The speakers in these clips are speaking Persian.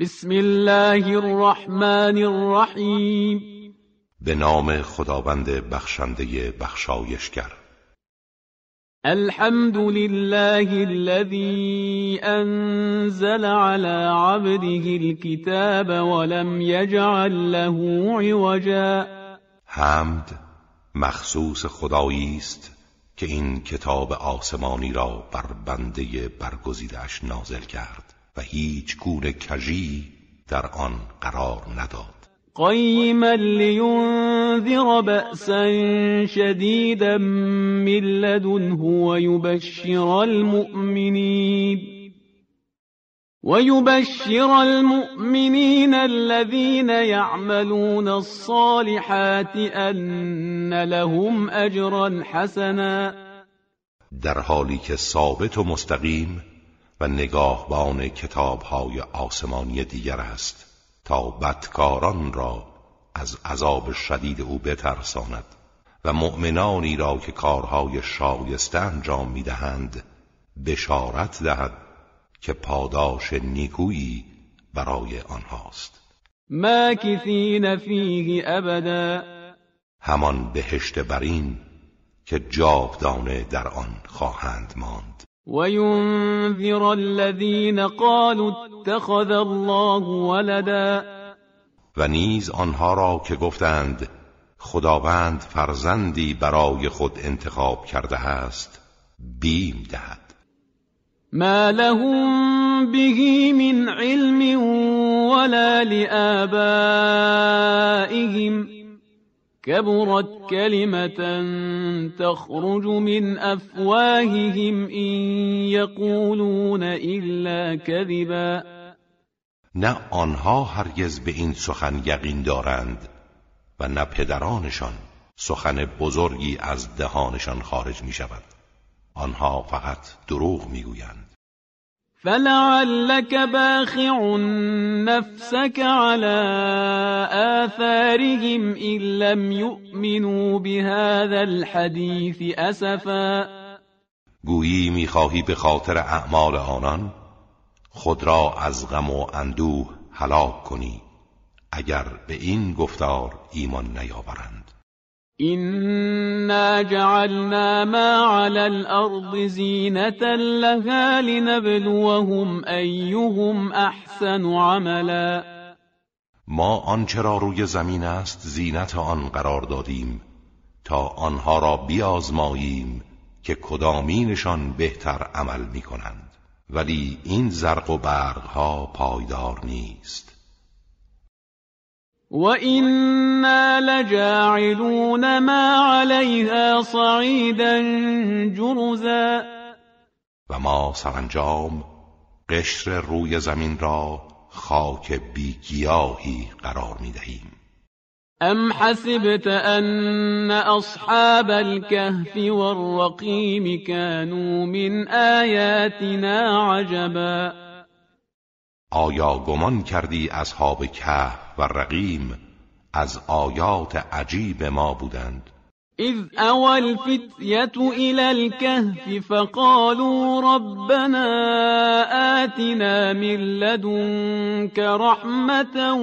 بسم الله الرحمن الرحیم به نام خداوند بخشنده بخشایشگر. الحمد لله الذي انزل على عبده الكتاب ولم يجعل له عوجا. حمد مخصوص خدایی است که این کتاب آسمانی را بر بنده برگزیدش نازل کرد. و هیچ گونه کجی در آن قرار نداد. قيما لينذر بأسا شديدا من لدنه ويبشر المؤمنين ويبشر المؤمنين الذين يعملون الصالحات أن لهم أجرا حسنا. در حالی که ثابت و مستقیم و نگاهبان کتابهای آسمانی دیگر است تا بدکاران را از عذاب شدید او بترساند و مؤمنانی را که کارهای شایسته انجام می‌دهند بشارت دهد که پاداش نیکویی برای آنهاست. ماکثین فیه ابدا. همان بهشت برین که جاودانه در آن خواهند ماند. وينذر الذين قالوا اتخذ الله ولدا و نیز آنها را که گفتند خداوند فرزندی برای خود انتخاب کرده است بیم دهد. ما لهم به من علم ولا لآبائهم كبرت كلمة تخرج من أفواههم إن يقولون إلا كذبا. نه آنها هرگز به این سخن یقین دارند و نه پدرانشان سخن بزرگی از دهانشان خارج می شود آنها فقط دروغ می گویند فلعلك باخع نفسك على آثارهم إن لم يؤمنوا بهذا الحديث أسفا گویی می‌خواهی به خاطر اعمال آنان خود را از غم و اندوه هلاک کنی اگر به این گفتار ایمان نیاورند. إنا جعلنا ما على الأرض زينة لها لنبلوهم أيهم أحسن عملا. ما آنچه را روی زمین است زینت آن قرار دادیم تا آنها را بیازماییم که کدامینشان بهتر عمل می کنند ولی این زرق و برقها پایدار نیست. وَإِنَّا لَجَاعِلُونَ مَا عَلَيْهَا صَعِيدًا جُرُزًا. و ما سرانجام قشر روی زمین را خاک بیگیاهی قرار می دهیم ام حسبت ان اصحاب الكهف والرقیم كانوا من آیاتنا عجبا. آیا گمان کردی اصحاب کهف و رقیم از آیات عجیب ما بودند. اذ اول الفتية الى الكهف فقالوا ربنا آتنا من لدنك رحمة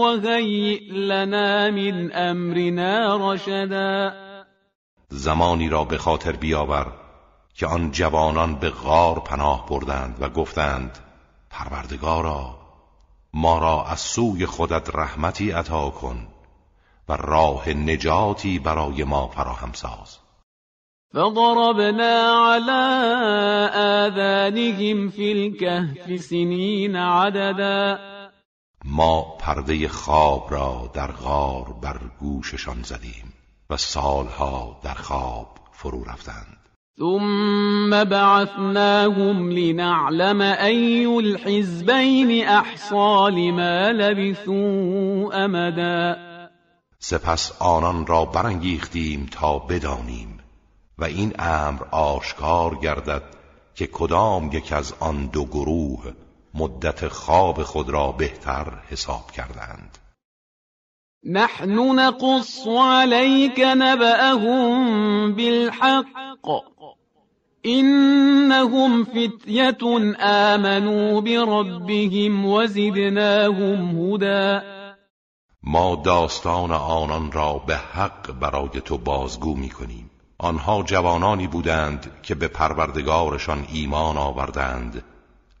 وهيئ لنا من امرنا رشدا. زمانی را به خاطر بیاور که آن جوانان به غار پناه بردند و گفتند پروردگارا ما را از سوی خودت رحمتی عطا کن و راه نجاتی برای ما فراهم ساز. فضربنا على آذانهم في الكهف سنين عددا. ما پرده خواب را در غار بر گوششان زدیم و سالها در خواب فرو رفتند. ثم بعثناهم لنعلم أي الحزبين احصى لما لبثوا امدا سپس آنان را برانگیختیم تا بدانیم و این امر آشکار گردد که کدام یک از آن دو گروه مدت خواب خود را بهتر حساب کردند. نحن نقص عليك نبأهم بالحق. إنهم فتية آمنوا بربهم وزدناهم هدى. ما داستان آنان را به حق برای تو بازگو می کنیم آنها جوانانی بودند که به پروردگارشان ایمان آوردند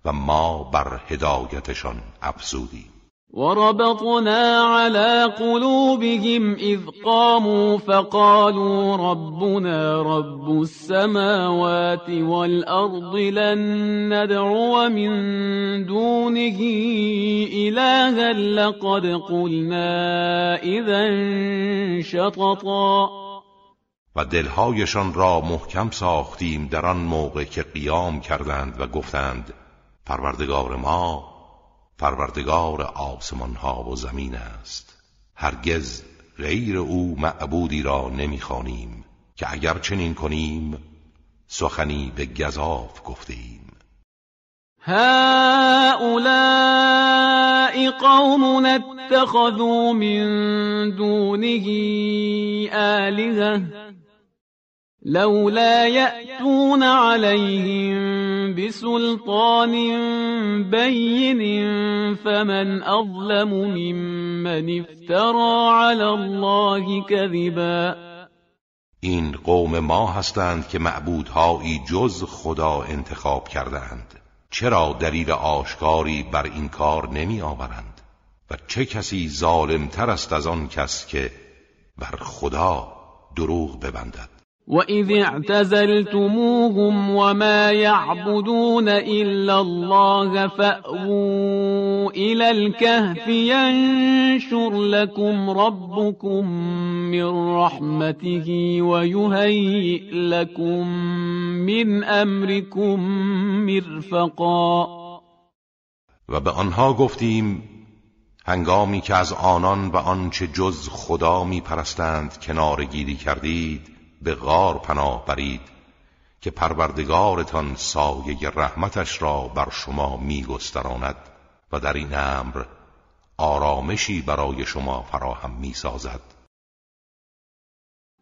و ما بر هدایتشان افزودیم. وربطنا على قلوبهم إذ قاموا فقالوا ربنا رب السماوات والأرض لن ندعو من دونه إلها لقد قلنا إذا شططا. و دلهایشان را محکم ساختیم در آن موقع که قیام کردند و گفتند پروردگار ما پروردگار آسمان ها و زمین است. هرگز غیر او معبودی را نمی‌خوانیم که اگر چنین کنیم سخنی به گذاف گفته ایم هؤلاء قوم اتخذوا من دونه آلهة لولا يأتون عليهم بسلطان بين فمن أظلم ممن افترى على الله كذبا. این قوم ما هستند که معبودهایی جز خدا انتخاب کردند چرا دلیل آشکاری بر این کار نمی آورند و چه کسی ظالمتر است از آن کس که بر خدا دروغ ببندد؟ وَإِذِ اعْتَزَلْتُمُوهُمْ وَمَا يَعْبُدُونَ إِلَّا اللَّهَ فَأْوُوا إِلَى الْكَهْفِ يَنشُرْ لَكُمْ رَبُّكُم مِّن رَّحْمَتِهِ وَيُهَيِّئْ لَكُم مِّنْ أَمْرِكُم مِّرْفَقًا و به آنها گفتیم هنگامی که از آنان و آنچه جز خدا می پرستند کنار گیری کردید به غار پناه برید که پروردگارتان سایه رحمتش را بر شما میگستراند و در این امر آرامشی برای شما فراهم می‌سازد.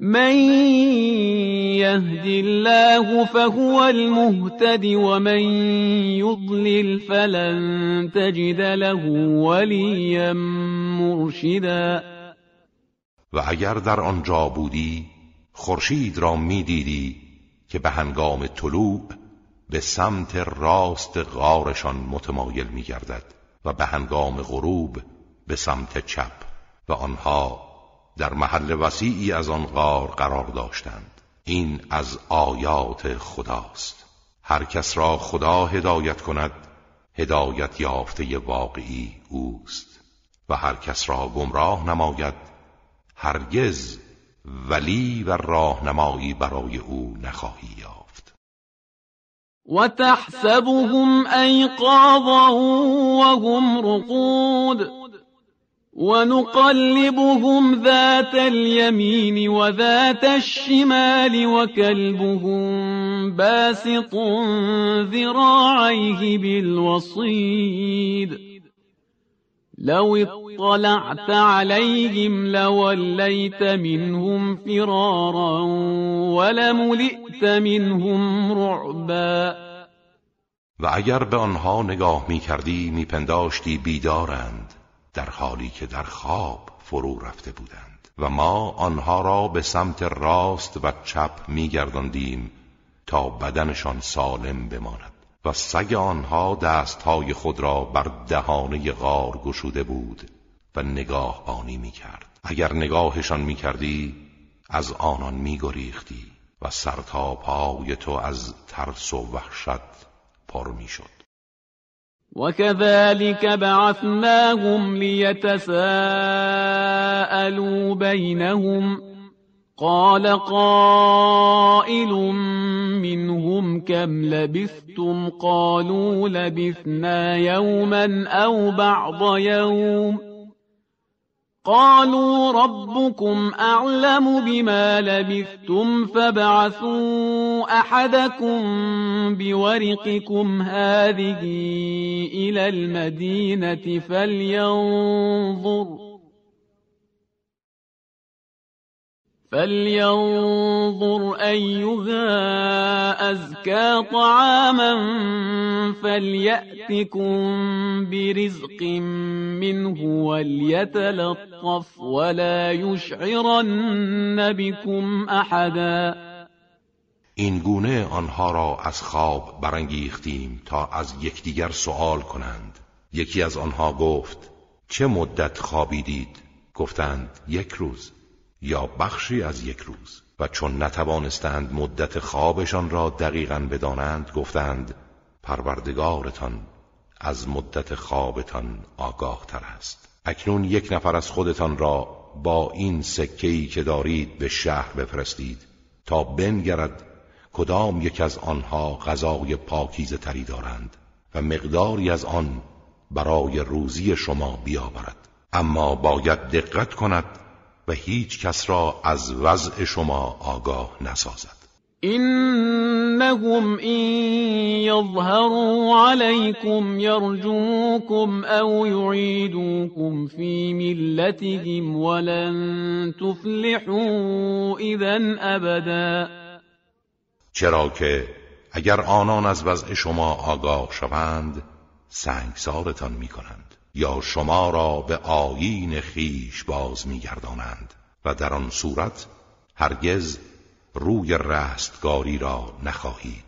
من يهد الله فهو المهتد ومن يضلل فلن تجد له وليا مرشدا. و اگر در آنجا بودی خورشید را می‌دیدی که به هنگام طلوع به سمت راست غارشان متمایل میگردد و به هنگام غروب به سمت چپ و آنها در محل وسیعی از آن غار قرار داشتند. این از آیات خداست. هر کس را خدا هدایت کند هدایت یافته واقعی اوست. و هر کس را گمراه نماید هرگز ولی و راهنمایی برای او نخواهی یافت. و تحسبهم ایقاظا وهم رقود. ونقلبهم ذات اليمين وذات الشمال وكلبهم باسط ذراعيه بالوصيد. لو اطلعت عليهم لوليت منهم فرارا ولملئت منهم رعبا. و اگر به آنها نگاه می کردی می پنداشتی بیدارند. در حالی که در خواب فرو رفته بودند. و ما آنها را به سمت راست و چپ میگرداندیم تا بدنشان سالم بماند. و سگ آنها دستهای خود را بر دهانه غار گشوده بود و نگاهبانی می‌کرد. اگر نگاهشان می‌کردی از آنان میگریختی و سرتا پای تو از ترس و وحشت پر می‌شد. وكذلك بعثناهم ليتساءلوا بينهم. قال قائل منهم كم لبثتم؟ قالوا لبثنا يوما أو بعض يوم. قالوا ربكم أعلم بما لبثتم فابعثوا أحدكم بورقكم هذه إلى المدينة فلينظر فلينظر أيها أزكى طعاما فليأتكم برزق منه وليتلطف ولا يشعرن بكم أحدا این گونه آنها را از خواب برانگیختیم تا از یکدیگر سوال کنند. یکی از آنها گفت چه مدت خوابیدید؟ گفتند یک روز. یا بخشی از یک روز. و چون نتوانستند مدت خوابشان را دقیقا بدانند گفتند پروردگارتان از مدت خوابتان آگاه تر است. اکنون یک نفر از خودتان را با این سکهی که دارید به شهر بفرستید تا بنگرد کدام یک از آنها غذای پاکیزه تری دارند و مقداری از آن برای روزی شما بیاورد. اما باید دقت کند و هیچ کس را از وضع شما آگاه نسازد. إنهم إن يظهروا عليكم يرجوكم أو يعيدوكم في ملتهم ولن تفلحوا إذا أبدا. چرا که اگر آنان از وضع شما آگاه شوند سنگسارتان می کنند یا شما را به آیین خیش باز میگردانند و در آن صورت هرگز روی رستگاری را نخواهید.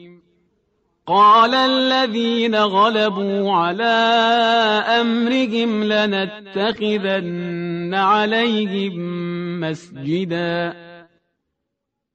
قال الذين غلبوا على امرهم لنتخذن عليهم مسجدا.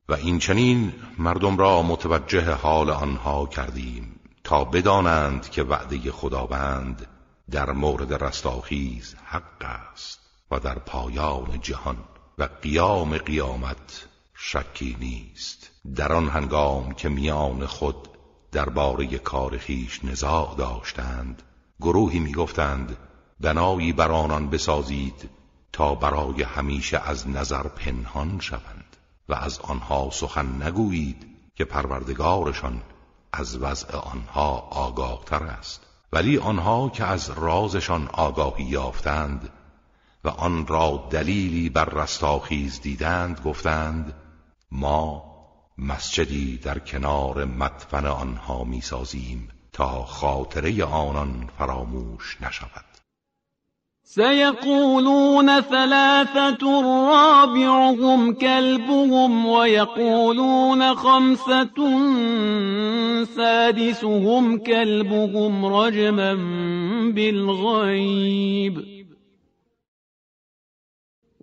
و این چنین مردم را متوجه حال آنها کردیم تا بدانند که وعده خداوند در مورد رستاخیز حق است و در پایان جهان و قیام قیامت شکی نیست. در آن هنگام که میان خود درباره کار خیش نزاع داشتند. گروهی می‌گفتند بنایی بر آنان بسازید تا برای همیشه از نظر پنهان شوند و از آنها سخن نگویید که پروردگارشان از وضع آنها آگاه تر است. ولی آنها که از رازشان آگاهی یافتند و آن را دلیلی بر رستاخیز دیدند گفتند ما مسجدی در کنار مدفن آنها می‌سازیم تا خاطره آنان فراموش نشود. سيقولون ثلاثة رابعهم كلبهم ويقولون خمسة سادسهم كلبهم رجما بالغيب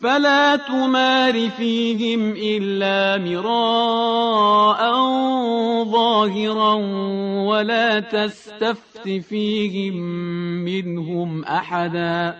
فلا تمار فيهم إلا مراء ظاهرا ولا تستفت فيهم منهم أحدا.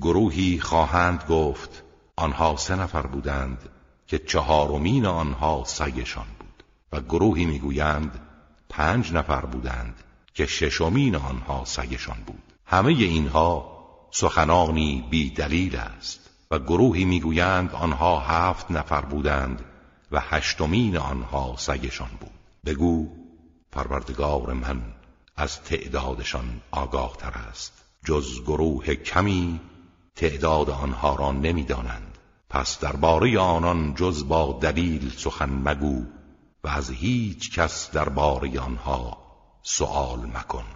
گروهی خواهند گفت آنها سه نفر بودند که چهارمین آنها سگشان بود و گروهی می‌گویند پنج نفر بودند که ششمین آنها سگشان بود. همه اینها سخنانی بی دلیل است و گروهی می‌گویند آنها هفت نفر بودند و هشتمین آنها سگشان بود. بگو پروردگار من از تعدادشان آگاه تر است. جز گروه کمی تعداد آنها را نمی‌دانند. پس درباره آنان جز با دلیل سخن مگو و از هیچ کس درباره آنها سؤال مکن.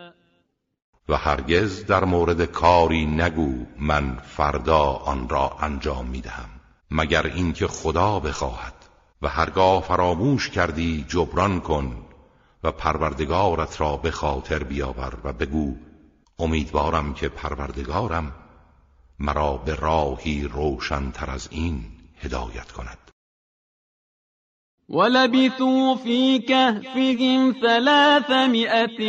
و هرگز در مورد کاری نگو من فردا آن را انجام می دهم مگر اینکه خدا بخواهد. و هرگاه فراموش کردی جبران کن و پروردگارت را به خاطر بیاور و بگو امیدوارم که پروردگارم مرا به راهی روشنتر از این هدایت کند. ولبثوا في كهفهم ثلاثمائة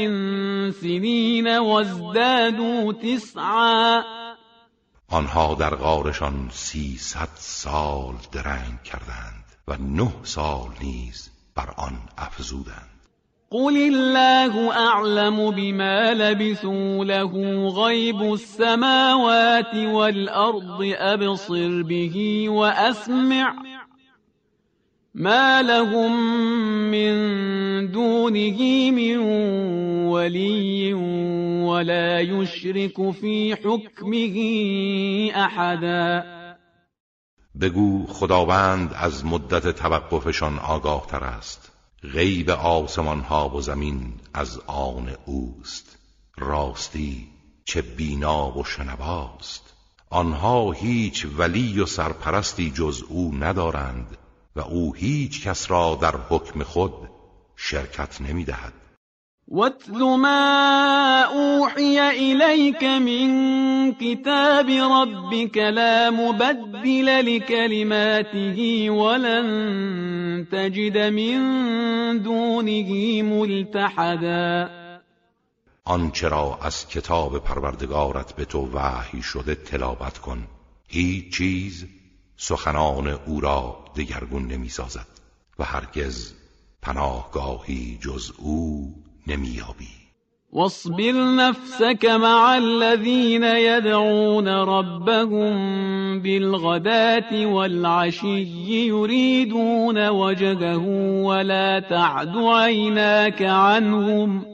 سنين وازدادوا تسعا. آنها در غارشان سیصد سال درنگ کردند و نه سال نیز بر آن افزودند. قل الله أعلم بما لبثوا له غیب السماوات والأرض أبصر به وأسمع. ما لهم من دونه من ولي ولا يشرك في حكمه احدا بگو خداوند از مدت توقفشان آگاه تر است. غیب آسمان ها و زمین از آن اوست. راستی چه بینا و شنواست. آنها هیچ ولی و سرپرستی جز او ندارند. و او هیچ کس را در حکم خود شرکت نمی دهد واتل ما اوحی الیک من کتاب ربک لا مبدل لکلماته ولن تجد من دونه ملتحدا. آنچه را از کتاب پروردگارت به تو وحی شده تلاوت کن. هیچ چیز سخنان او را دگرگون نمی سازد و هرگز پناهگاهی جز او نمییابی. واصبر نفسك مع الذين يدعون ربهم بالغداة والعشي يريدون وجهه ولا تعد عيناك عنهم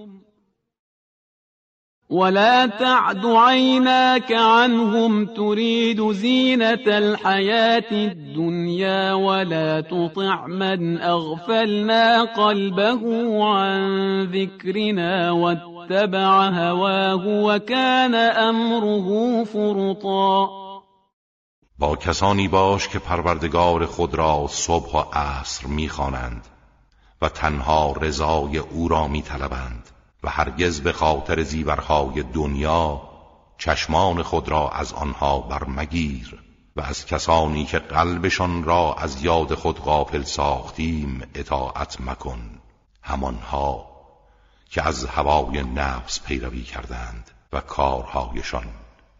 ولا تعد عيناك عنهم تريد زينة الحياة الدنيا ولا تطع من أغفلنا قلبه عن ذكرنا واتبع هواه وكان أمره فرطا. با کسانی باش که پروردگار خود را صبح و عصر می‌خوانند و تنها رضای او را میطلبند. و هرگز به خاطر زیورهای دنیا چشمان خود را از آنها برمگیر و از کسانی که قلبشان را از یاد خود غافل ساختیم اطاعت مکن همانها که از هوای نفس پیروی کردند و کارهایشان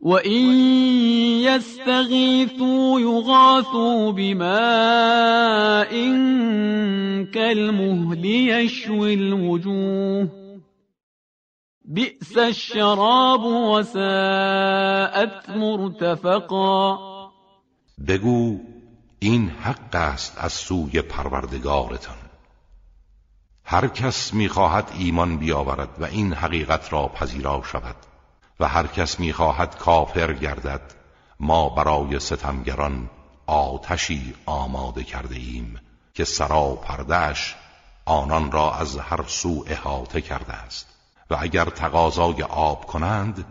وَإِن يَسْتَغِيثُوا يُغَاثُوا بِمَاءٍ كَالْمُهْلِ يَشْوِي الْوُجُوهَ بِئْسَ الشَّرَابُ وَسَاءَتْ مرتفقا بگو این حق است از سوی پروردگارتان. هر کس می‌خواهد ایمان بیاورد و این حقیقت را پذیرا شود. و هر کس می‌خواهد کافر گردد. ما برای ستمگران آتشی آماده کرده ایم که سرا پردش آنان را از هر سو احاطه کرده است. و اگر تقاضای آب کنند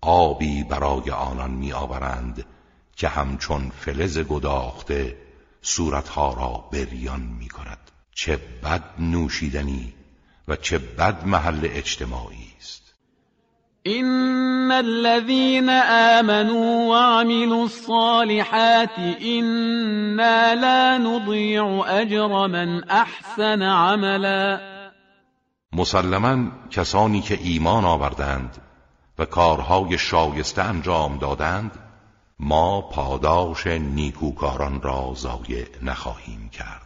آبی برای آنان میآورند که همچون فلز گداخته صورتها را بریان می کند چه بد نوشیدنی و چه بد محل اجتماعی است. این الذين آمنوا وعملوا الصالحات إنا لا نضيع اجر من احسن عملا. مسلما کسانی که ایمان آوردند و کارهای شایسته انجام دادند ما پاداش نیکوکاران را ضایع نخواهیم کرد.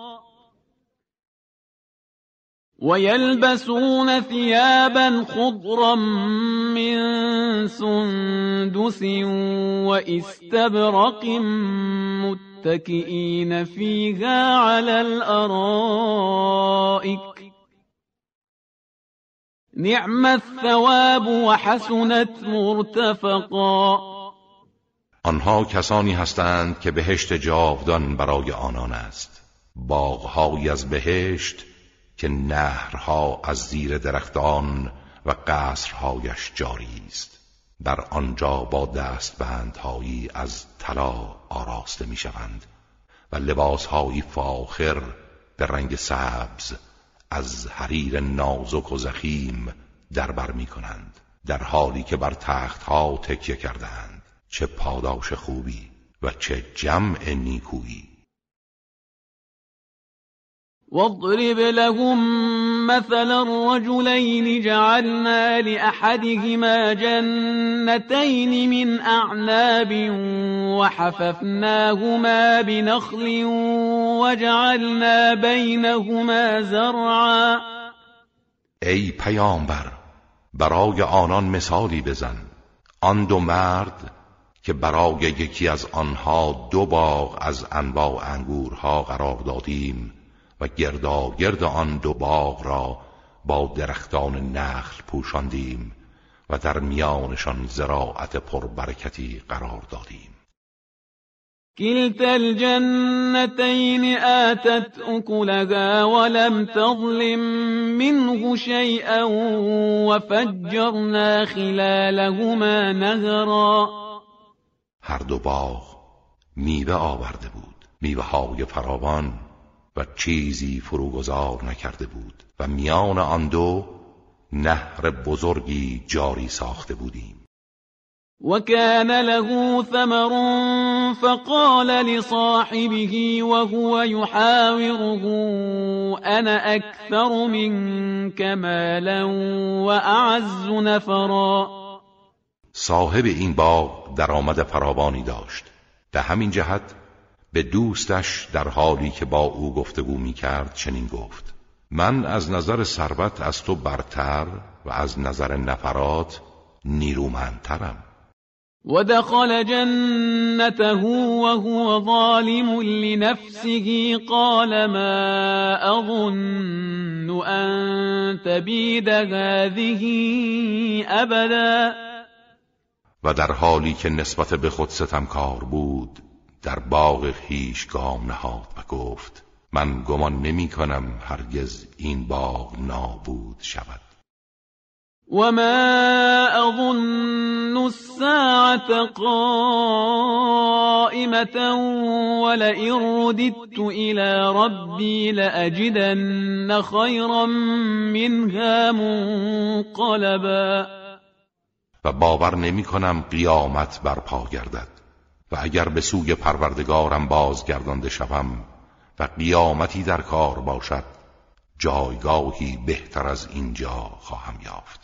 ويلبسون ثيابا خضرا من سندس واستبرق متكئين فيها على الارائك نعم الثواب وحسنت مرتفقا آنها کسانی هستند که بهشت جاودان برای آنان است. باغهایی از بهشت که نهرها از زیر درختان و قصرهایش جاری است. در آنجا با دستبندهایی از طلا آراسته می‌شوند و لباسهایی فاخر به رنگ سبز از حریر نازک و زخیم در بر می کنند در حالی که بر تختها تکیه کردند چه پاداش خوبی و چه جمع نیکویی! واضرب لهم مثلا الرجلين جعلنا لأحدهما جنتين من أعناب وحففناهما بنخل وجعلنا بينهما زرعا. ای پیامبر برای آنان مثالی بزن. آن دو مرد که برای یکی از آنها دو باغ از انواع انگورها قرار دادیم و گرد آن دو باغ را با درختان نخل پوشاندیم و در میانشان زراعت پربرکتی قرار دادیم. كلتا الجنتين آتت أكلها ولم تظلم منه شيئا وفجرنا خلالهما نهرا. هر دو باغ میوه آورده بود. میوه های فراوان و چیزی فروگذار نکرده بود و میان آن دو نهر بزرگی جاری ساخته بودیم. وكان له ثمر فقال لصاحبه وهو يحاوره انا اكثر منك مالا واعز نفرا. صاحب این باغ درآمد فراوانی داشت. به همین جهت به دوستش در حالی که با او گفتگو می کرد چنین گفت. من از نظر ثروت از تو برتر و از نظر نفرات نیرومندترم. ودخل جنته وهو ظالم لنفسه قال ما أظن أن تبید هذه ابدا و در حالی که نسبت به خود ستمکار بود در باغ خیش گام نهاد و گفت من گمان نمی کنم هرگز این باغ نابود شود. و ما اظن الساعة قائمة ولئن رددت الى ربی لأجدن خیرا منها منقلبا. و باور نمی کنم قیامت برپا گردد. و اگر به سوی پروردگارم بازگردانده شوم و قیامتی در کار باشد جایگاهی بهتر از اینجا خواهم یافت.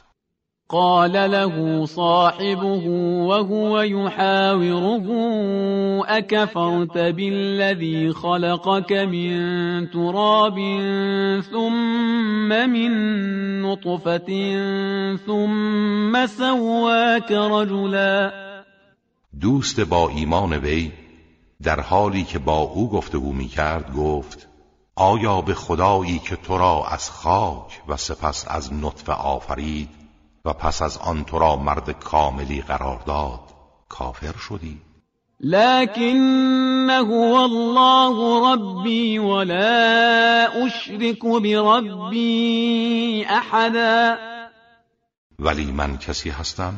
قال له صاحبه وهو يحاوره اكفرت بالذي خلقك من تراب ثم من نطفة ثم سواك رجلا؟ دوست با ایمان وی در حالی که با او گفتگو می کرد گفت آیا به خدایی که تو را از خاک و سپس از نطفه آفرید و پس از آن تو را مرد کاملی قرار داد کافر شدی؟ لكن هو الله ربي ولا أشرك بربي أحدا. ولی من کسی هستم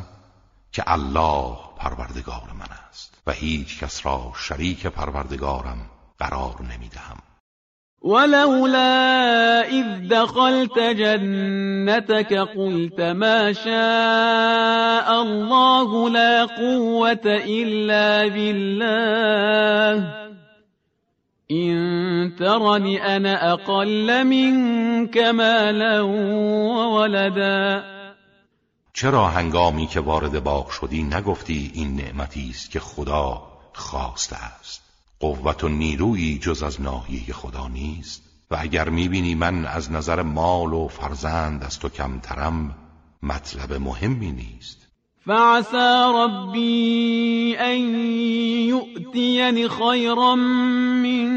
که الله پروردگار من است و هیچ کس را شریک پروردگارم قرار نمی‌دهم. ولولا إذ دخلت جنتك قلت ما شاء الله لا قوة إلا بالله. إن ترني أنا أقل منك مالا وولدا. چرا هنگامی که وارد باغ شدی نگفتی این نعمتی است که خدا خواسته است؟ قوت و نیرویی جز از ناحیه خدا نیست. و اگر می‌بینی من از نظر مال و فرزند از تو کمترم مطلب مهمی نیست. فعسى ربي أن يؤتيني خيرا من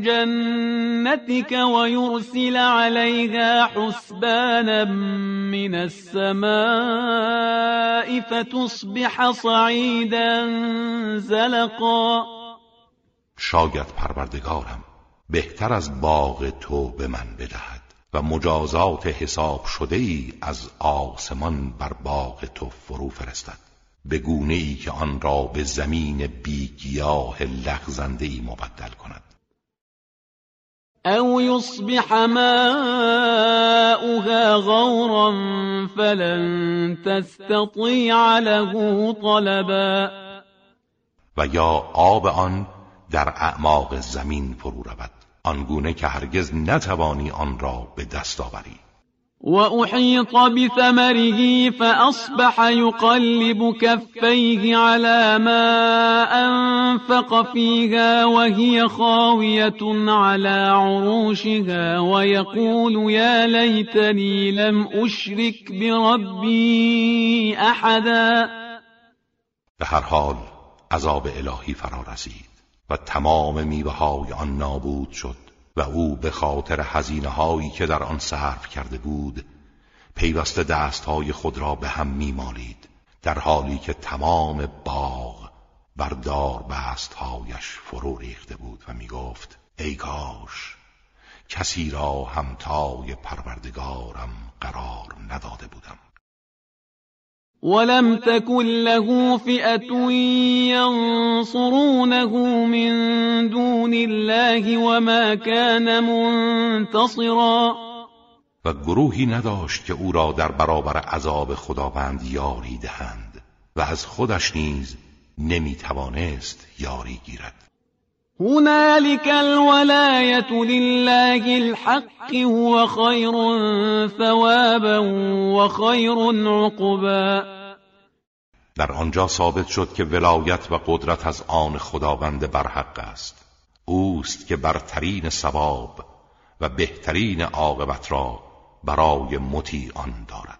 جنتك ويرسل عليها حسبانا من السماء فتصبح صعيدا زلقا. شاید پروردگارم بهتر از باغ تو به من بدهد. و مجازات حساب شده ای از آسمان بر باغ تو فرو فرستد. به گونه ای که آن را به زمین بیگیاه لغزنده ای مبدل کند. او یصبح ماؤها غورا فلن تستطیع له طلبا. و یا آب آن در اعماق زمین فرو رود. آنگونه که هرگز نتوانی آن را به دست آوری. وأحيط بثمره فأصبح يقلب كفيه على ما أنفق فيها وهي خاوية على عروشها ويقول يا ليتني لم أشرك بربي أحدا به هر حال عذاب الهی فرا رسید و تمام میوه های آن نابود شد و او به خاطر هزینه هایی که در آن صرف کرده بود پیوسته دست های خود را به هم میمالید در حالی که تمام باغ بر دار بست هایش فرو ریخته بود و می‌گفت ای کاش کسی را همتای پروردگارم قرار نداده بودم. ولم تكن له فئة ينصرونه من دون الله وما كان منتصرا. و گروهی نداشت که او را در برابر عذاب خداوند یاری دهند و از خودش نیز نمی توانست یاری گیرد. هنالك الولاية لله الحق هو خير ثوابا وخير عقبا. در آنجا ثابت شد که ولایت و قدرت از آن خداوند برحق است. اوست که برترین ثواب و بهترین عاقبت را برای مطیعان دارد.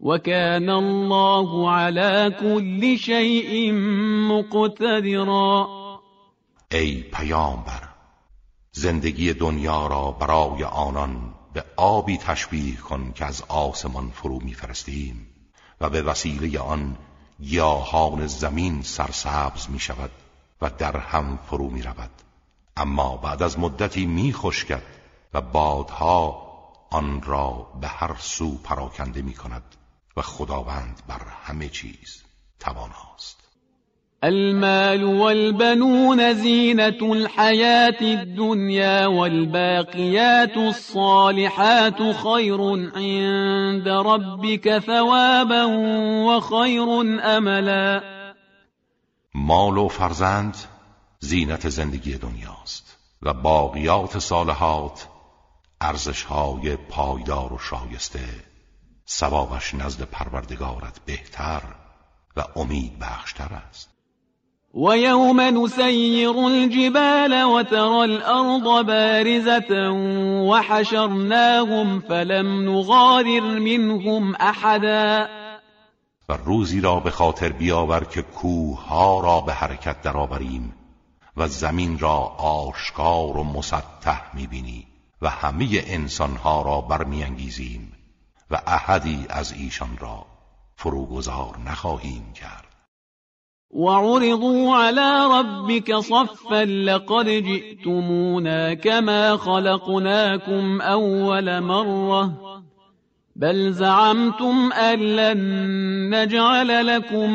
وكان الله على كل شيء مقتدرا. ای پیامبر زندگی دنیا را برای آنان به آبی تشبیه کن که از آسمان فرو میفرستیم و به وسیله آن گیاهان زمین سرسبز می شود و در هم فرو می رود اما بعد از مدتی می خشکد و بادها آن را به هر سو پراکنده می کند و خداوند بر همه چیز تواناست المال والبنون زینة الحياة الدنيا والباقيات الصالحات خير عند ربك ثوابا وخير املا مال و فرزند زینت زندگی دنیاست و باقیات صالحات ارزشهای پایدار و شایسته ثوابش نزد پروردگارت بهتر و امید بخشتر است. ويوم نسير الجبال وترى الأرض بارزة وحشرناهم فلم نغادر منهم أحدا. و روزی را به خاطر بیاور که کوه ها را به حرکت درآوریم و زمین را آشکار و مسطح می‌بینی و همه انسانها را برمیانگیزیم. و احدی از ایشان را فروگذار نخواهیم کرد. وعرضوا على ربك صفا لقد جئتمونا كما خلقناكم أول مرة. بل زعمتم أن لن نجعل لكم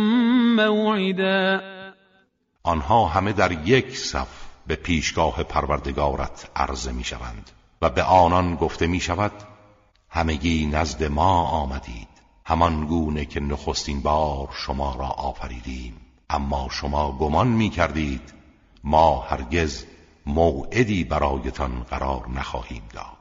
موعدا. آنها همه در یک صف به پیشگاه پروردگارت عرضه می شوند و به آنان گفته می شود همگی نزد ما آمدید. همان گونه که نخستین بار شما را آفریدیم. اما شما گمان می کردید ما هرگز موعدی برایتان قرار نخواهیم داد.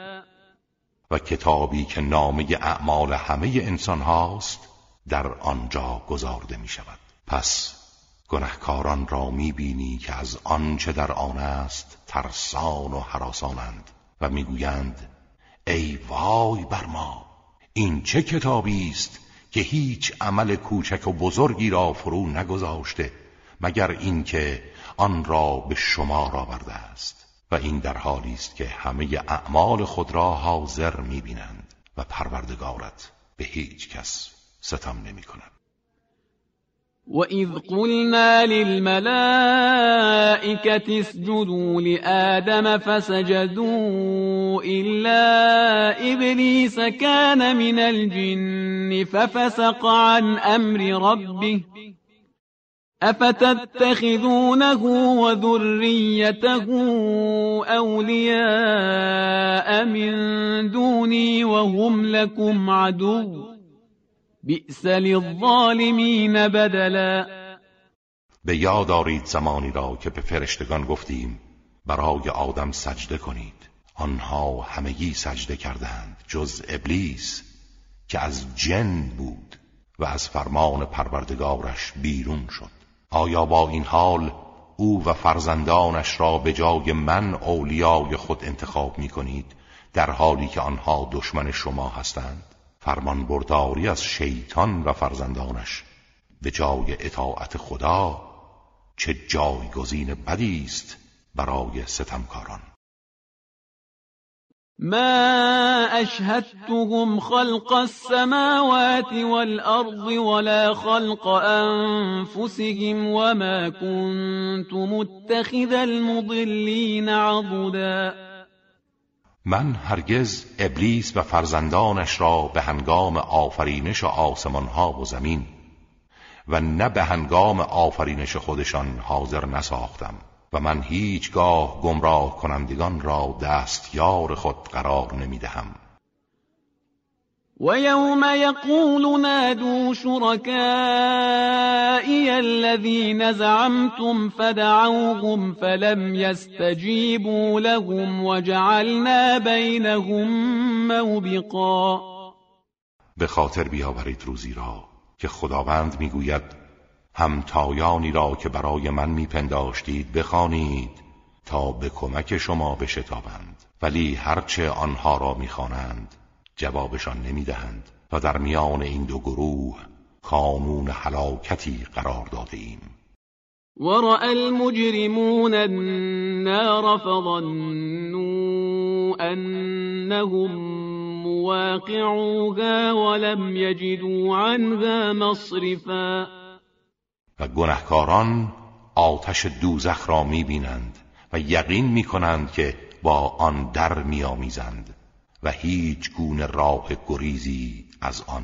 و کتابی که نامه اعمال همه انسان هاست در آنجا گذارده می شود پس گنهکاران را می بینی که از آنچه در آن است ترسان و حراسانند و می‌گویند ای وای بر ما! این چه کتابی است که هیچ عمل کوچک و بزرگی را فرو نگذاشته مگر اینکه آن را به شما آورده است؟ و این در حالی است که همه اعمال خود را حاضر می‌بینند و پروردگارت به هیچ کس ستم نمی کند وإذ قلنا للملائكة اسجدوا لآدم فسجدوا إلا إبليس كان من الجن ففسق عن أمر ربه أفتتخذونه وذريته أولياء من دوني وهم لكم عدو؟ بئس للظالمین بدلا. به یاد دارید زمانی را که به فرشتگان گفتیم برای آدم سجده کنید. آنها همگی سجده کردند جز ابلیس که از جن بود و از فرمان پروردگارش بیرون شد. آیا با این حال او و فرزندانش را به جای من اولیای خود انتخاب می کنید در حالی که آنها دشمن شما هستند؟ فرمان برداری از شیطان و فرزندانش. به جای اطاعت خدا چه جایگزین بدی است برای ستمکاران. ما اشهدتهم خلق السماوات والارض ولا خلق انفسهم وما كنت متخذ المضلين عضدا. من هرگز ابلیس و فرزندانش را به هنگام آفرینش آسمان ها و زمین و نه به هنگام آفرینش خودشان حاضر نساختم. و من هیچگاه گمراه کنندگان را دستیار خود قرار نمی‌دهم. ويوم يقول نادوا شركائي الذين زعمتم فدعوهم فلم يستجيبوا لهم وجعلنا بينهم موبقا. به خاطر بیاورید روزی را که خداوند می‌گوید همتایانی را که برای من میپنداشتید بخوانید تا به کمک شما بشتابند. ولی هرچه آنها را می‌خوانند جوابشان نمی‌دهند و در میان این دو گروه کانون حلاکتی قرار داده ایم ورأى المجرمون النار فظنوا أنهم مواقعوها ولم يجدوا عنها مصرفا و گنهکاران آتش دوزخ را می‌بینند و یقین می‌کنند که با آن در میآمیزند و هیچ گونه راه گریزی از آن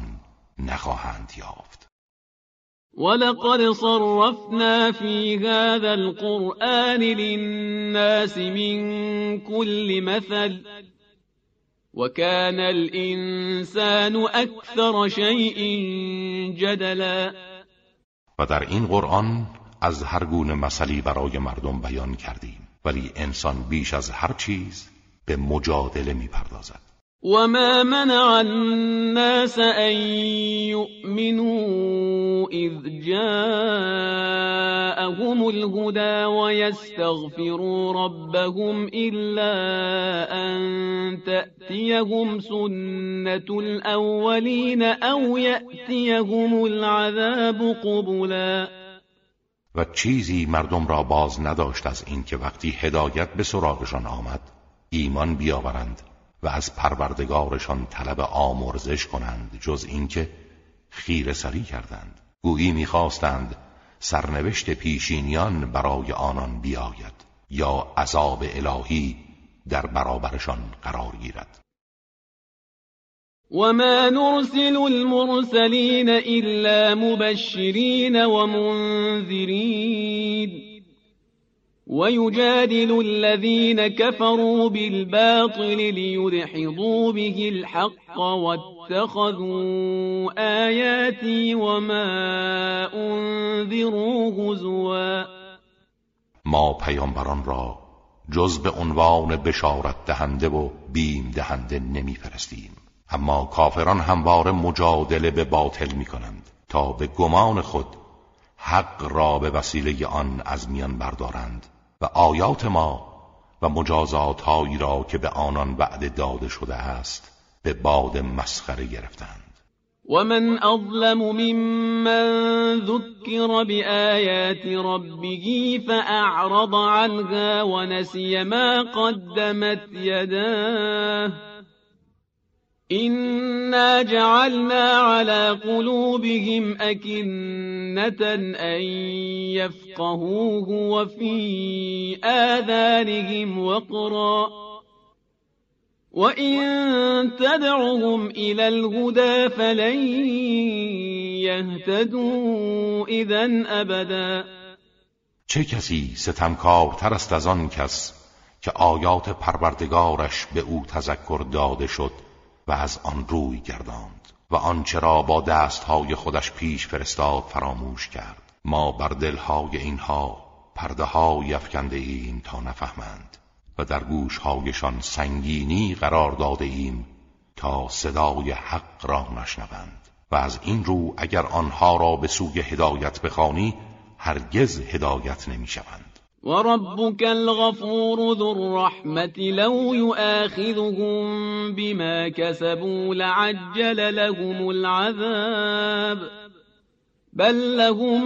نخواهند یافت. ولقد صرفنا في هذا القرآن للناس من كل مثل وكان الإنسان أكثر شيء جدلا. و در این قرآن از هر گونه مثلی برای مردم بیان کردیم. ولی انسان بیش از هر چیز به مجادله می‌پردازد. وما منع الناس أن يؤمنوا إذ جاءهم الهدى ويستغفروا ربهم إلا أن تأتيهم سنة الأولين أو يأتيهم العذاب قبلا. و چیزی مردم را باز نداشت از اینکه وقتی هدایت به سراغشان آمد ایمان بیاورند. و از پروردگارشان طلب آمرزش کنند جز اینکه خیر سری کردند. گویی می‌خواستند سرنوشت پیشینیان برای آنان بیاید یا عذاب الهی در برابرشان قرار گیرد. وما نرسل المرسلين إلا مبشرين ومنذرين ويجادل الذين كفروا بالباطل ليدحضوا به الحق واتخذوا آياتي وما انذروا هزوا. ما پیامبران را جز به عنوان بشارت دهنده و بیم دهنده نمیفرستیم اما کافران همواره مجادله به باطل می کنند تا به گمان خود حق را به وسیله آن از میان بردارند. و آیات ما و مجازات هایی را که به آنان وعده داده شده است به باد مسخره گرفتند. ومن أظلم ممن ذكر بآيات ربه فأعرض عنها ونسي ما قدمت يداه إنا جعلنا على قلوبهم أكنة أن يفقهوه وفي آذانهم وقرا وإن تدعهم إلى الهدى فلن يهتدوا إذا أبدا چه کسی ستمکارتر است از آن کس که آیات پروردگارش به او تذکر داده شد و از آن روی گرداند و آنچه را با دستهای خودش پیش فرستاد فراموش کرد. ما بر دلهای اینها پرده های افکنده ایم تا نفهمند و در گوشهایشان سنگینی قرار داده ایم تا صدای حق را نشنوند و از این رو اگر آنها را به سوی هدایت بخوانی هرگز هدایت نمی‌شوند. وربك الغفور ذو الرحمة لو يؤاخذهم بما كسبوا لعجل لهم العذاب. بل لهم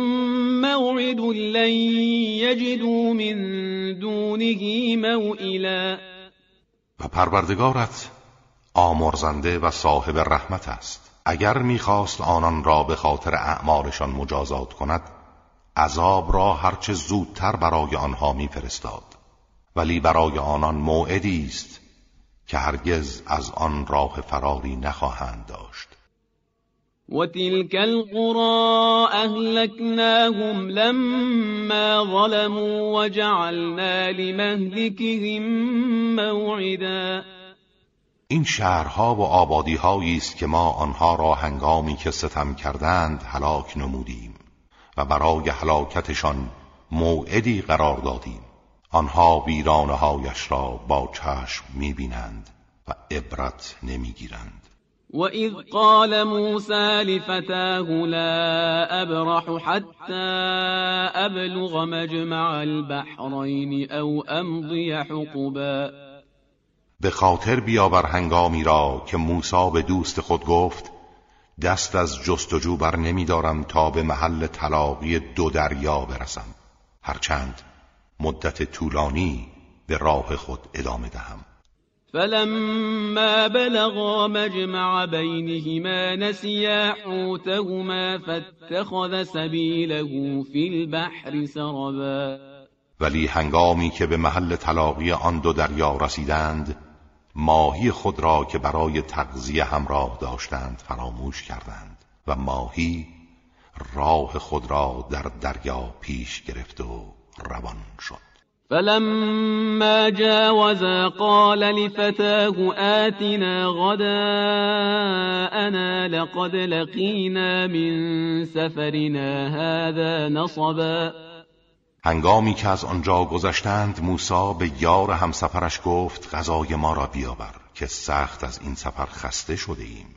موعد لن يجدوا من دونه موئلا. و پروردگارت آمرزنده و صاحب رحمت است. اگر می‌خواست آنان را به خاطر اعمالشان مجازات کند عذاب را هرچه زودتر برای آنها میفرستاد. ولی برای آنان موعدی است که هرگز از آن راه فراری نخواهند داشت. وتلك القرى أهلكناهم لما ظلموا وجعلنا لمهلكهم موعدا. این شهرها و آبادیهایی است که ما آنها را هنگامی که ستم کردند هلاک نمودیم. و برای هلاکتشان موعدی قرار دادیم. آنها ویرانه هایش را با چشم می‌بینند و عبرت نمی‌گیرند. وإذ قال موسى لفتاه لا أبرح حتى أبلغ مجمع البحرين أو أمضي حقبا. به خاطر بیاور هنگامی را که موسی به دوست خود گفت دست از جستجو بر نمیدارم تا به محل طلاقی دو دریا برسم. هرچند مدت طولانی به راه خود ادامه دهم. فلما بلغا مجمع بينهما نسيا حوتهما فاتخذ سبيله في البحر سربا. ولی هنگامی که به محل طلاقی آن دو دریا رسیدند ماهی خود را که برای تغذیه همراه داشتند فراموش کردند و ماهی راه خود را در دریا پیش گرفت و روان شد. فلما جاوزا قال لفتاه آتنا غداءنا لقد لقينا من سفرنا هذا نصبا. هنگامی که از آنجا گذشتند موسی به یار همسفرش گفت غذای ما را بیاور که سخت از این سفر خسته شده ایم.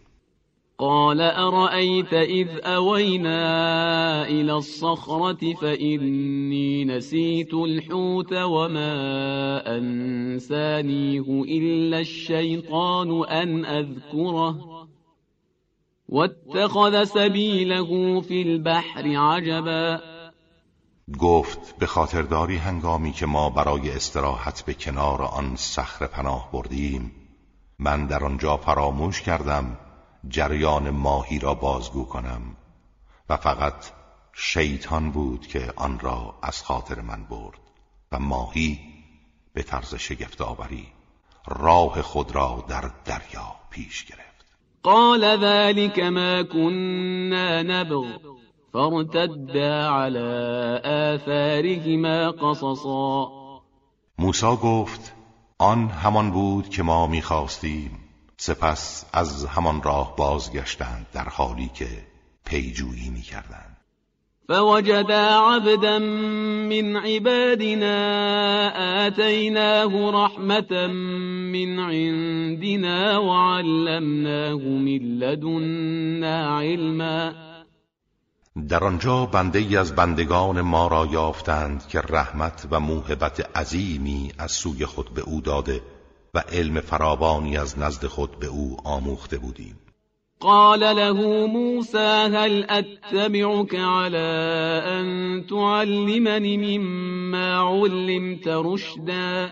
قال أرأيت إذ أوينا إلى الصخرة فإني نسيت الحوت وما أنسانيه إلا الشيطان أن أذكره. واتخذ سبيله في البحر عجبا. گفت به خاطرداری هنگامی که ما برای استراحت به کنار آن صخره پناه بردیم من در آنجا فراموش کردم جریان ماهی را بازگو کنم و فقط شیطان بود که آن را از خاطر من برد و ماهی به طرز شگفت آوری راه خود را در دریا پیش گرفت. قال ذلك ما كنا نبغ. فارتدا على آثارهما قصصا. موسی گفت آن همان بود که ما می‌خواستیم. سپس از همان راه بازگشتند در حالی که پیجویی می‌کردند. فوجدا عبدا من عبادنا آتيناه رحمة من عندنا وعلمناه من لدنا علما. در آنجا بنده ای از بندگان ما را یافتند که رحمت و موهبت عظیمی از سوی خود به او داده و علم فراوانی از نزد خود به او آموخته بودیم. قال له موسى هل اتبعك على ان تعلمني مما علمت رشدا؟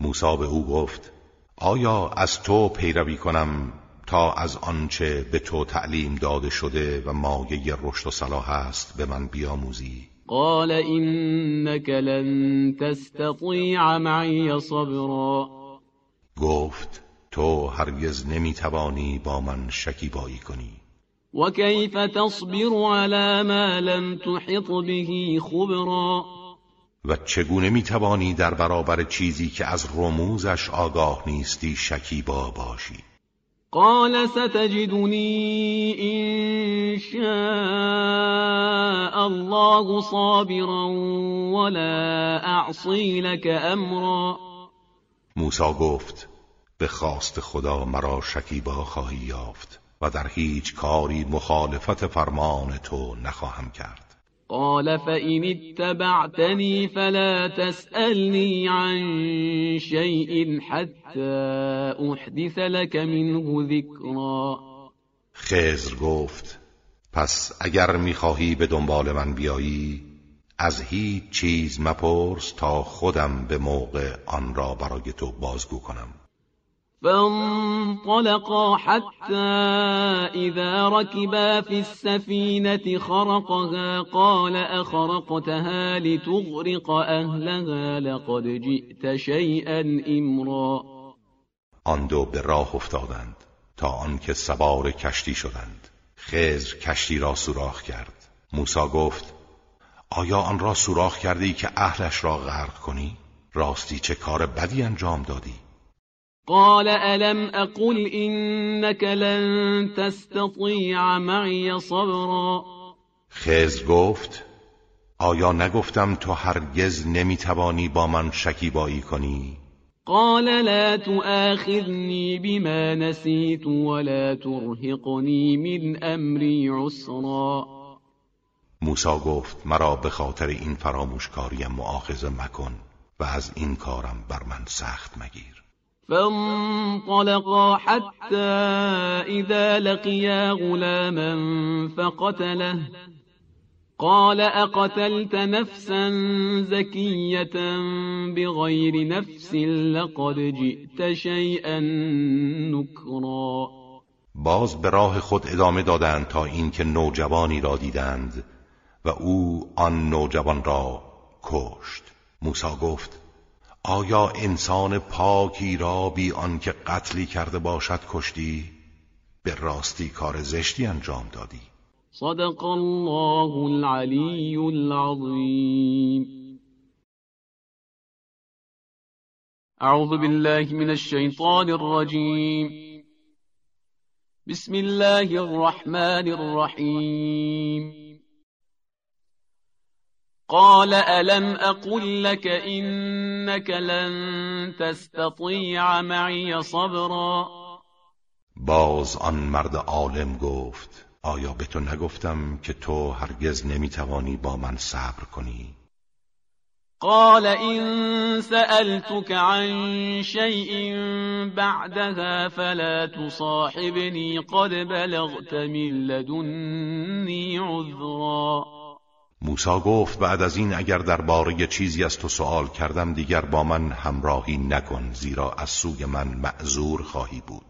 موسی به او گفت آیا از تو پیروی کنم؟ تا از آنچه به تو تعلیم داده شده و مایه رشد و صلاح است به من بیاموزی. قال انك لن تستطيع معي صبرا. گفت تو هرگز نمی‌توانی با من شکیبایی کنی. و کیف تصبر على ما لم تحط به خبرا. و چگونه می‌توانی در برابر چیزی که از رموزش آگاه نیستی شکیبا باشی؟ قال ستجدني إن شاء الله صابرا ولا أعصي لك أمرا. موسی گفت به خواست خدا مرا شکیبا خواهی یافت و در هیچ کاری مخالفت فرمان تو نخواهم کرد. قال فإن اتبعتني فلا تسألني عن شيء حتى أحدث لك منه ذكرا. خزر گفت پس اگر می‌خواهی به دنبال من بیایی از هیچ چیز مپرس تا خودم به موقع آن را برای تو بازگو کنم. فانطلقا حتى إذا ركبا في السفينة خرقها قال أخرقتها لتغرق أهلها لقد جئت شيئا إمرا آن دو به راه افتادند تا آنکه سوار کشتی شدند خزر کشتی را سوراخ کرد موسی گفت آیا آن را سوراخ کردی که اهلش را غرق کنی؟ راستی چه کار بدی انجام دادی؟ قال ألم أقل إنك لن تستطيع معي صبرا خز گفت آیا نگفتم تو هرگز نمی‌توانی با من شکیبایی کنی؟ قال لا تؤاخذني بما نسيت ولا ترهقني من أمري عسرا موسی گفت مرا به خاطر این فراموشکاریم مؤاخذه مکن و از این کارم بر من سخت مگیر فانطلقا حتى إذا لقيا غلاما فقتله. قال أقتلت نفسا زكية بغير نفس لقد جئت شيئا نكرا. باز به راه خود ادامه دادند تا اینکه نوجوانی را دیدند و او آن نوجوان را کشت. موسی گفت آیا انسان پاکی را بی آنکه قتلی کرده باشد کشتی؟ به راستی کار زشتی انجام دادی. صدق الله العلی العظیم. اعوذ بالله من الشیطان الرجیم. بسم الله الرحمن الرحیم. قال ألم أقل لك إنك لن تستطيع معي صبرا؟ باز آن مرد عالم گفت آیا به تو نگفتم که تو هرگز نمی‌توانی با من صبر کنی؟ قال إن سألتك عن شيء بعدها فلا تصاحبني قد بلغت من لدني عذرا. موسا گفت بعد از این اگر درباره چیزی از تو سوال کردم دیگر با من همراهی نکن زیرا از سوی من معذور خواهی بود.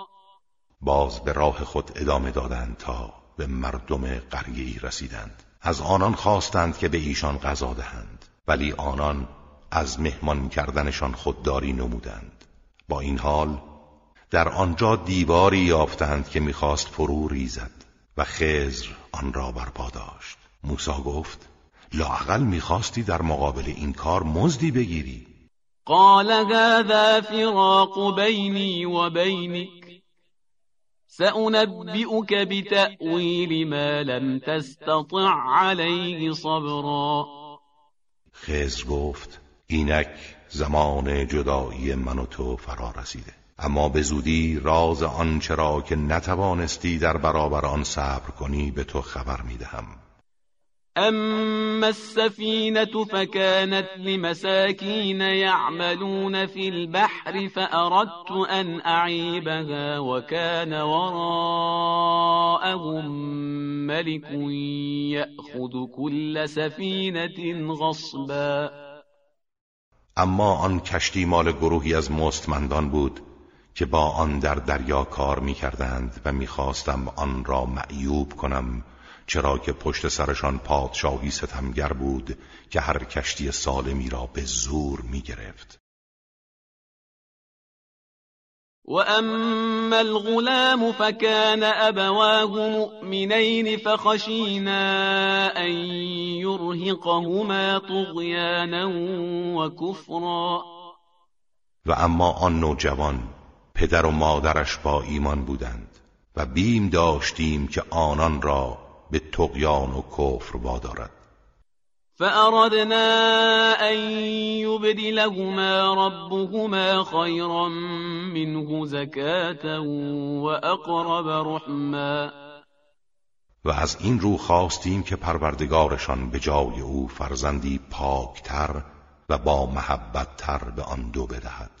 باز به راه خود ادامه دادند تا به مردم قریه رسیدند. از آنان خواستند که به ایشان غذا دهند ولی آنان از مهمان کردنشان خودداری نمودند. با این حال در آنجا دیواری یافتند که می‌خواست فرو ریزد و خزر آن را برپا داشت. موسی گفت لاقل می‌خواستی در مقابل این کار مزدی بگیری. قال هذا فراق بینی و بینک سأنبئك بتأویل ما لم تستطع عليه صبرا. خزر گفت اینک زمان جدایی من و تو فرا رسیده. اما به زودی راز آنچه را که نتوانستی در برابر آن صبر کنی به تو خبر می‌دهم. أما السفينة فكانت لمساكين يعملون في البحر فأردت أن أعيبها وكان وراءهم ملك يأخذ كل سفينة غصبا. اما آن کشتی مال گروهی از مستمندان بود که با آن در دریا کار می کردند و می‌خواستم آن را معیوب کنم چرا که پشت سرشان پادشاهی ستمگر بود که هر کشتی سالمی را به زور می گرفت و اما الغلام فكان ابواه مؤمنین فخشینا ان یرهقهما طغیانا و کفرا و اما آن نوجوان پدر و مادرش با ایمان بودند و بیم داشتیم که آنان را به تقیان و کفر وادارد. فأردنا أن يبدلهما ربهما خيرا منه زكاة وأقرب رحما. و از این رو خواستیم که پروردگارشان به جای او فرزندی پاکتر و با محبتتر به آن دو بدهد.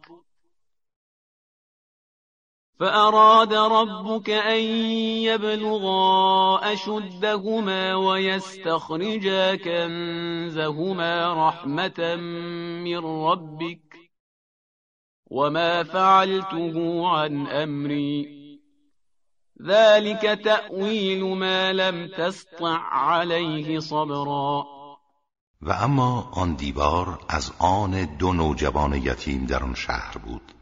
فأراد ربك أن يبلغا أشدهما ويستخرجا كنزهما رحمة من ربك وما فعلته عن أمري ذلك تأويل ما لم تسطع عليه صبرا و اما آن دیوار از آن دو نوجوان یتیم در آن شهر بود.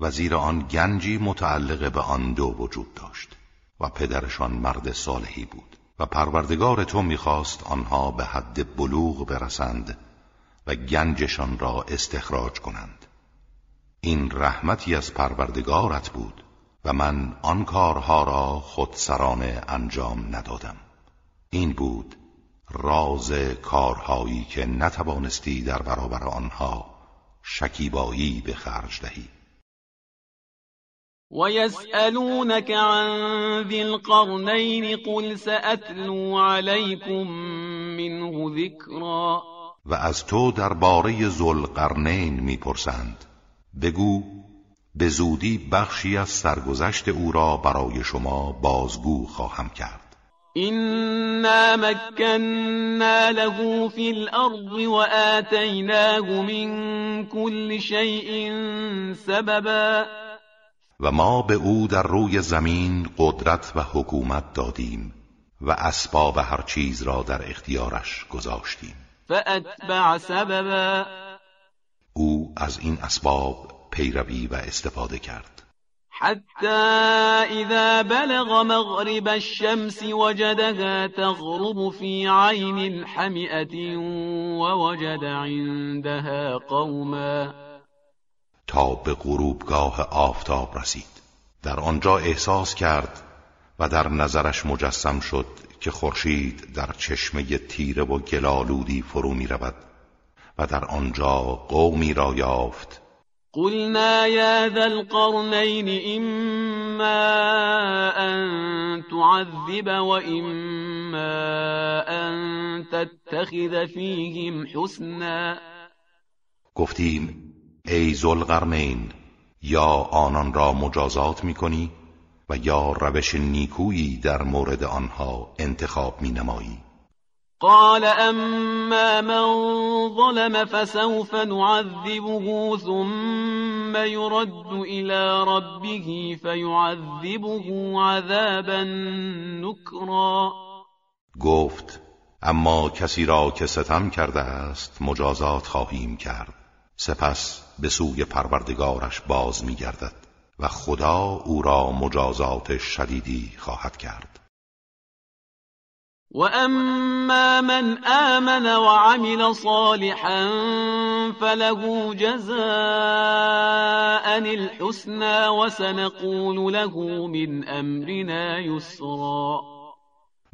و زیر آن گنجی متعلق به آن دو وجود داشت و پدرشان مرد صالحی بود و پروردگار تو می‌خواست آنها به حد بلوغ برسند و گنجشان را استخراج کنند. این رحمتی از پروردگارت بود و من آن کارها را خودسرانه انجام ندادم. این بود راز کارهایی که نتوانستی در برابر آنها شکیبایی به خرج دهی. ويسألونك عن ذي القرنين قل سأتلو عليكم منه ذكرا. و از تو درباره ذوالقرنین می‌پرسند. بگو به زودی بخشی از سرگذشت او را برای شما بازگو خواهم کرد. إنا مكنا له في الأرض وآتيناه من كل شيء سببا. و ما به او در روی زمین قدرت و حکومت دادیم و اسباب هر چیز را در اختیارش گذاشتیم. فأتبع سببا. او از این اسباب پیروی و استفاده کرد. حتى إذا بلغ مغرب الشمس وجدها تغرب في عين حمئة ووجد عندها قوما. تا به غروبگاه آفتاب رسید. در آنجا احساس کرد و در نظرش مجسم شد که خورشید در چشمه تیره و گلالودی فرو می رود و در آنجا قومی را یافت. قلنا يا ذا القرنين إما أن تعذب وإما أن تتخذ فيهم حسنا. گفتیم ای ذوالقرنین یا آنان را مجازات می‌کنی و یا روش نیکویی در مورد آنها انتخاب می نمایی قال اما من ظلم فسوف نعذبه ثم يرد الى ربه فيعذبه عذابا نكرا. گفت اما کسی را که ستم کرده است مجازات خواهیم کرد. سپس به سوی پروردگارش باز میگردد و خدا او را مجازات شدیدی خواهد کرد. واما من آمن وعمل صالحا فله جزاء الحسنى وسنقول له من امرنا یسرا.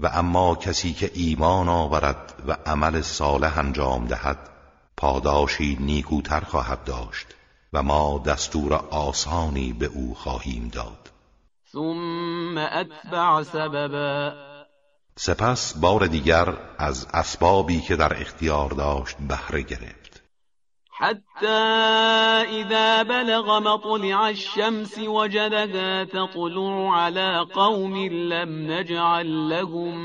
و اما کسی که ایمان آورد و عمل صالح انجام دهد پاداشی نیکوتر خواهد داشت و ما دستور آسانی به او خواهیم داد. ثم اتبع سببا. سپس بار دیگر از اسبابی که در اختیار داشت بهره گرفت. حتی اذا بلغ مطلع الشمس وجدها تطلع على قوم لم نجعل لهم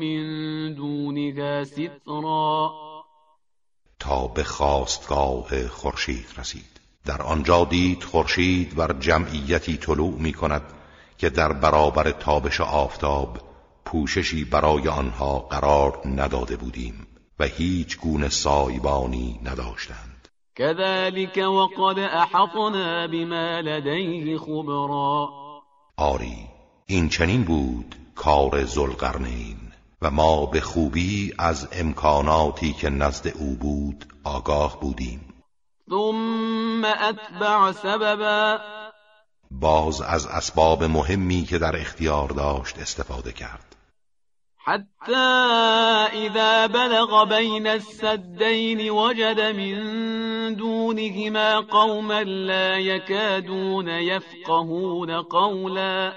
من دونها سترا. تا به خواستگاه خورشید رسید. در آنجا دید خورشید بر جمعیتی طلوع می کند که در برابر تابش آفتاب پوششی برای آنها قرار نداده بودیم و هیچ گونه سایبانی نداشتند. كذلك وقد احطنا بما لديه خبرا. آری این چنین بود کار زلقرنین و ما به خوبی از امکاناتی که نزد او بود آگاه بودیم. ثم اتبع سببا. باز از اسباب مهمی که در اختیار داشت استفاده کرد. حتی اذا بلغ بین السدین وجد من دونهما قوما لا يكادون يفقهون قولا.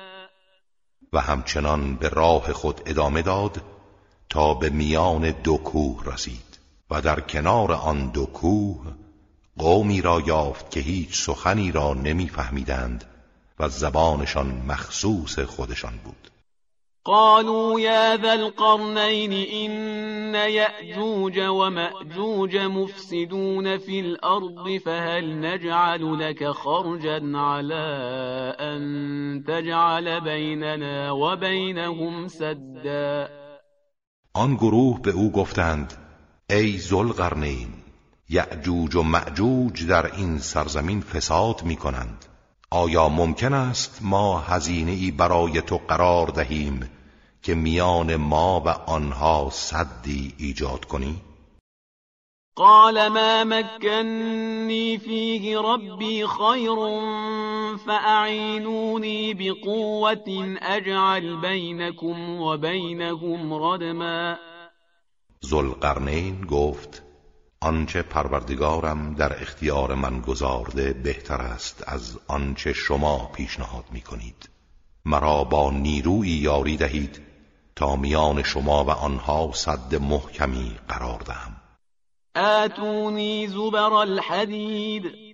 و همچنان به راه خود ادامه داد تا به میان دو کوه رسید و در کنار آن دو کوه قومی را یافت که هیچ سخنی را نمیفهمیدند و زبانشان مخصوص خودشان بود. قالوا يا ذا القرنين إن يأجوج ومأجوج مفسدون في الأرض فهل نجعل لك خرجا على أن تجعل بيننا وبينهم سدا آن گروه به او گفتند ای ذوالقرنین یعجوج و معجوج در این سرزمین فساد می کنند آیا ممکن است ما هزینه ای برای تو قرار دهیم که میان ما و آنها صدی ایجاد کنی؟ قال ما مكنني فيه ربي خير فأعينوني بقوة أجعل بينكم وبينهم ردما. زلقرنین گفت آنچه پروردگارم در اختیار من گذارده بهتر است از آنچه شما پیشنهاد می کنید مرا با نیروی یاری دهید تا میان شما و آنها صد محکمی قرار دهم. آتونی زبر الحدید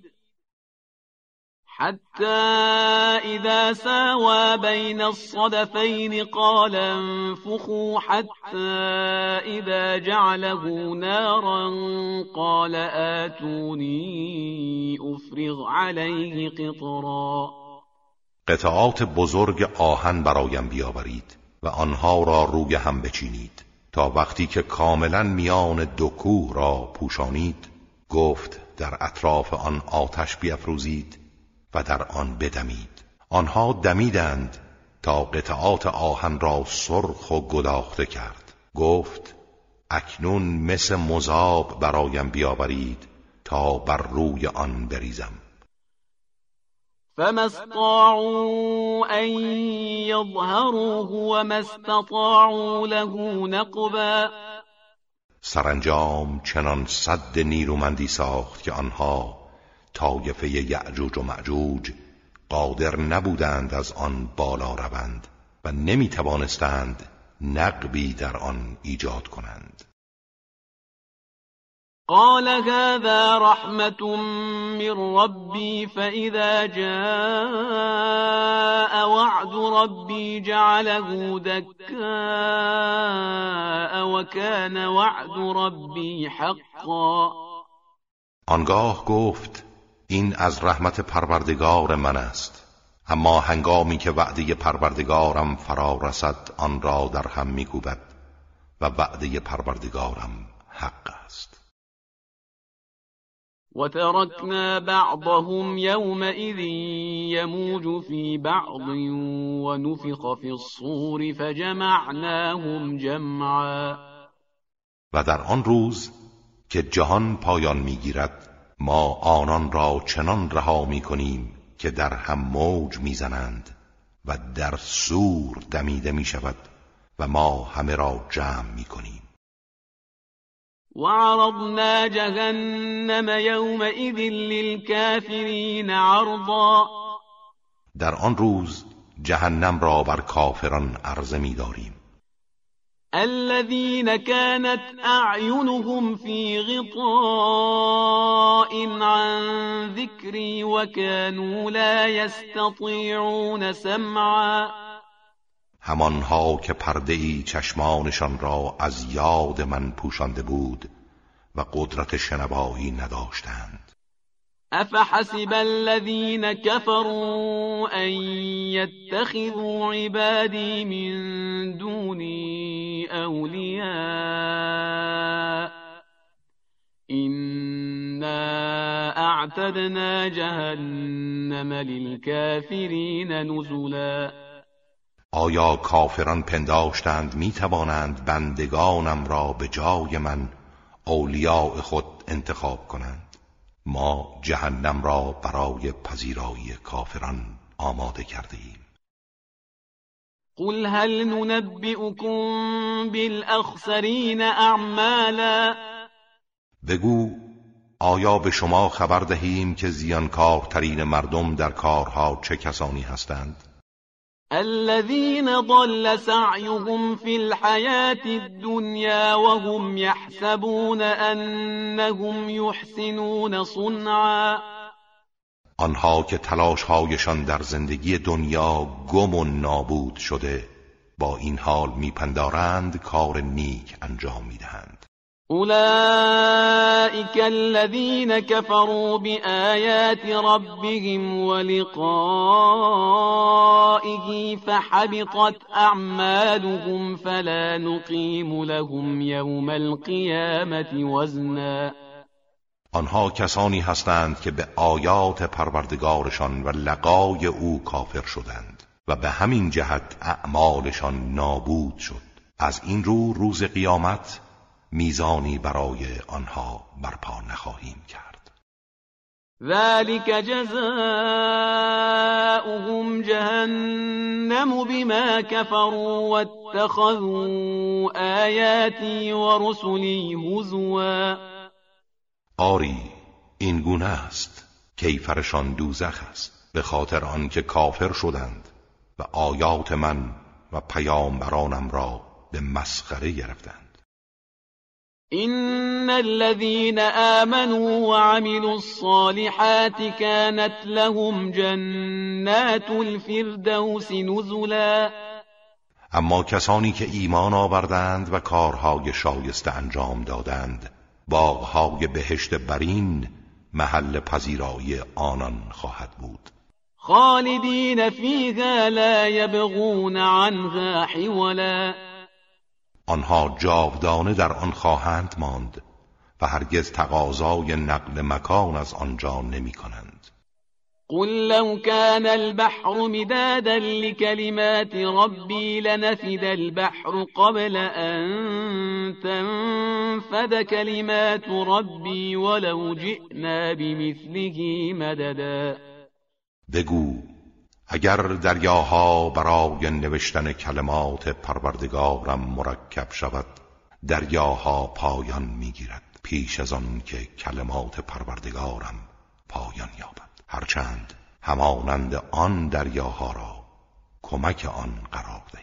حتى إذا ساوى بين الصدفين قال انفخوا حتى إذا جعله نارا قال آتوني أفرغ عليه قطرا. قطعات بزرگ آهن برایم بیاورید و آنها را روی هم بچینید. تا وقتی که کاملا میان دو کوه را پوشانید گفت در اطراف آن آتش بیافروزید و در آن بدمید. آنها دمیدند تا قطعات آهن را سرخ و گداخته کرد. گفت اکنون مثل مذاب برایم بیاورید تا بر روی آن بریزم. فما استطاعوا ان يظهروه وما استطاعوا له نقبا سرانجام چنان صد نیرومندی ساخت که آنها طایفه یعجوج و معجوج قادر نبودند از آن بالا روند و نمی توانستند نقبی در آن ایجاد کنند. قال هذا رحمة من ربي فإذا جاء وعد ربي جعله دكاء وكان وعد ربي حقا. آنگاه گفت این از رحمت پروردگار من است. اما هنگامی که وعده پروردگارم فرا رسد آن را در هم میکوبد و وعده پروردگارم حق است. وتركنا بعضهم يومئذ يموج في بعض ونفخ في الصور فجمعناهم جمعا. و در آن روز که جهان پایان می‌گیرد ما آنان را چنان رها می کنیم که در هم موج می‌زنند و در سور دمیده می شود و ما همه را جمع می کنیم وعرضنا جهنم يومئذ للكافرين عرضا. در آن روز جهنم را بر کافران عرضه می داریم. الذين كانت أعينهم في غطاء عن ذكري وكانوا لا يستطيعون سمعا. همانها که پرده ای چشمانشان را از یاد من پوشانده بود و قدرت شنوایی نداشتند. افحسب الذين كفروا ان يتخذوا عبادي من دوني اولياء انا اعتدنا جهنم للكافرين نزلا آیا کافران پنداشتند می توانند بندگانم را به جای من اولیاء خود انتخاب کنند؟ ما جهنم را برای پذیرایی کافران آماده کرده ایم. قل هل ننبئكم بالاخسرین اعمالا؟ بگو آیا به شما خبر دهیم که زیانکارترین مردم در کارها چه کسانی هستند؟ الذين ضل سعيهم في الحياة الدنيا وهم يحسبون أنهم يحسنون صنعا. آنها که تلاشهایشان در زندگی دنیا گم و نابود شده با این حال میپندارند کار نیک انجام می‌دهند. أولئك الذين كفروا بآيات ربهم ولقائه فحبطت أعمالهم فلا نقيم لهم يوم القيامة وزنا آنها کسانی هستند که به آیات پروردگارشان و لقای او کافر شدند و به همین جهت اعمالشان نابود شد. از این رو روز قیامت میزانی برای آنها برپا نخواهیم کرد. ذلك جزاؤهم جهنم بما كفروا واتخذوا آياتي ورسلي هزوا. آری این گونه است کیفرشان دوزخ است به خاطر آنکه کافر شدند و آیات من و پیامبرانم را به مسخره گرفتند. این الذين آمنوا وعملوا الصالحات كانت لهم جنات الفردوس نزلا. اما کسانی که ایمان آوردند و کارهای شایسته انجام دادند باغهای بهشت برین محل پذیرایی آنان خواهد بود. خالدین فیها لا یبغون عنها حولا. آنها جاودانه در آن خواهند ماند و هرگز تقاضای نقل مکان از آنجا نمی کنند. قل لو كان البحر مدادا لكلمات ربي لنفد البحر قبل أن تنفد كلمات ربي ولو جئنا بمثله مددا. بگو اگر دریاها برای نوشتن کلمات پروردگارم مرکب شود دریاها پایان می‌گیرد پیش از آن که کلمات پروردگارم پایان یابد. هرچند همانند آن دریاها را کمک آن قرار دهیم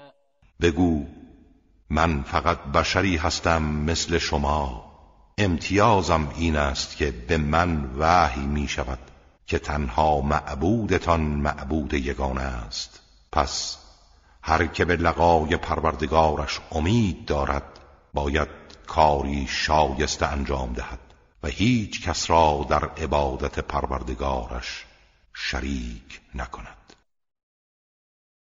بگو من فقط بشری هستم مثل شما. امتیازم این است که به من وحی می شود که تنها معبودتان معبود یگانه است. پس هر که به لقای پروردگارش امید دارد باید کاری شایسته انجام دهد و هیچ کس را در عبادت پروردگارش شریک نکند.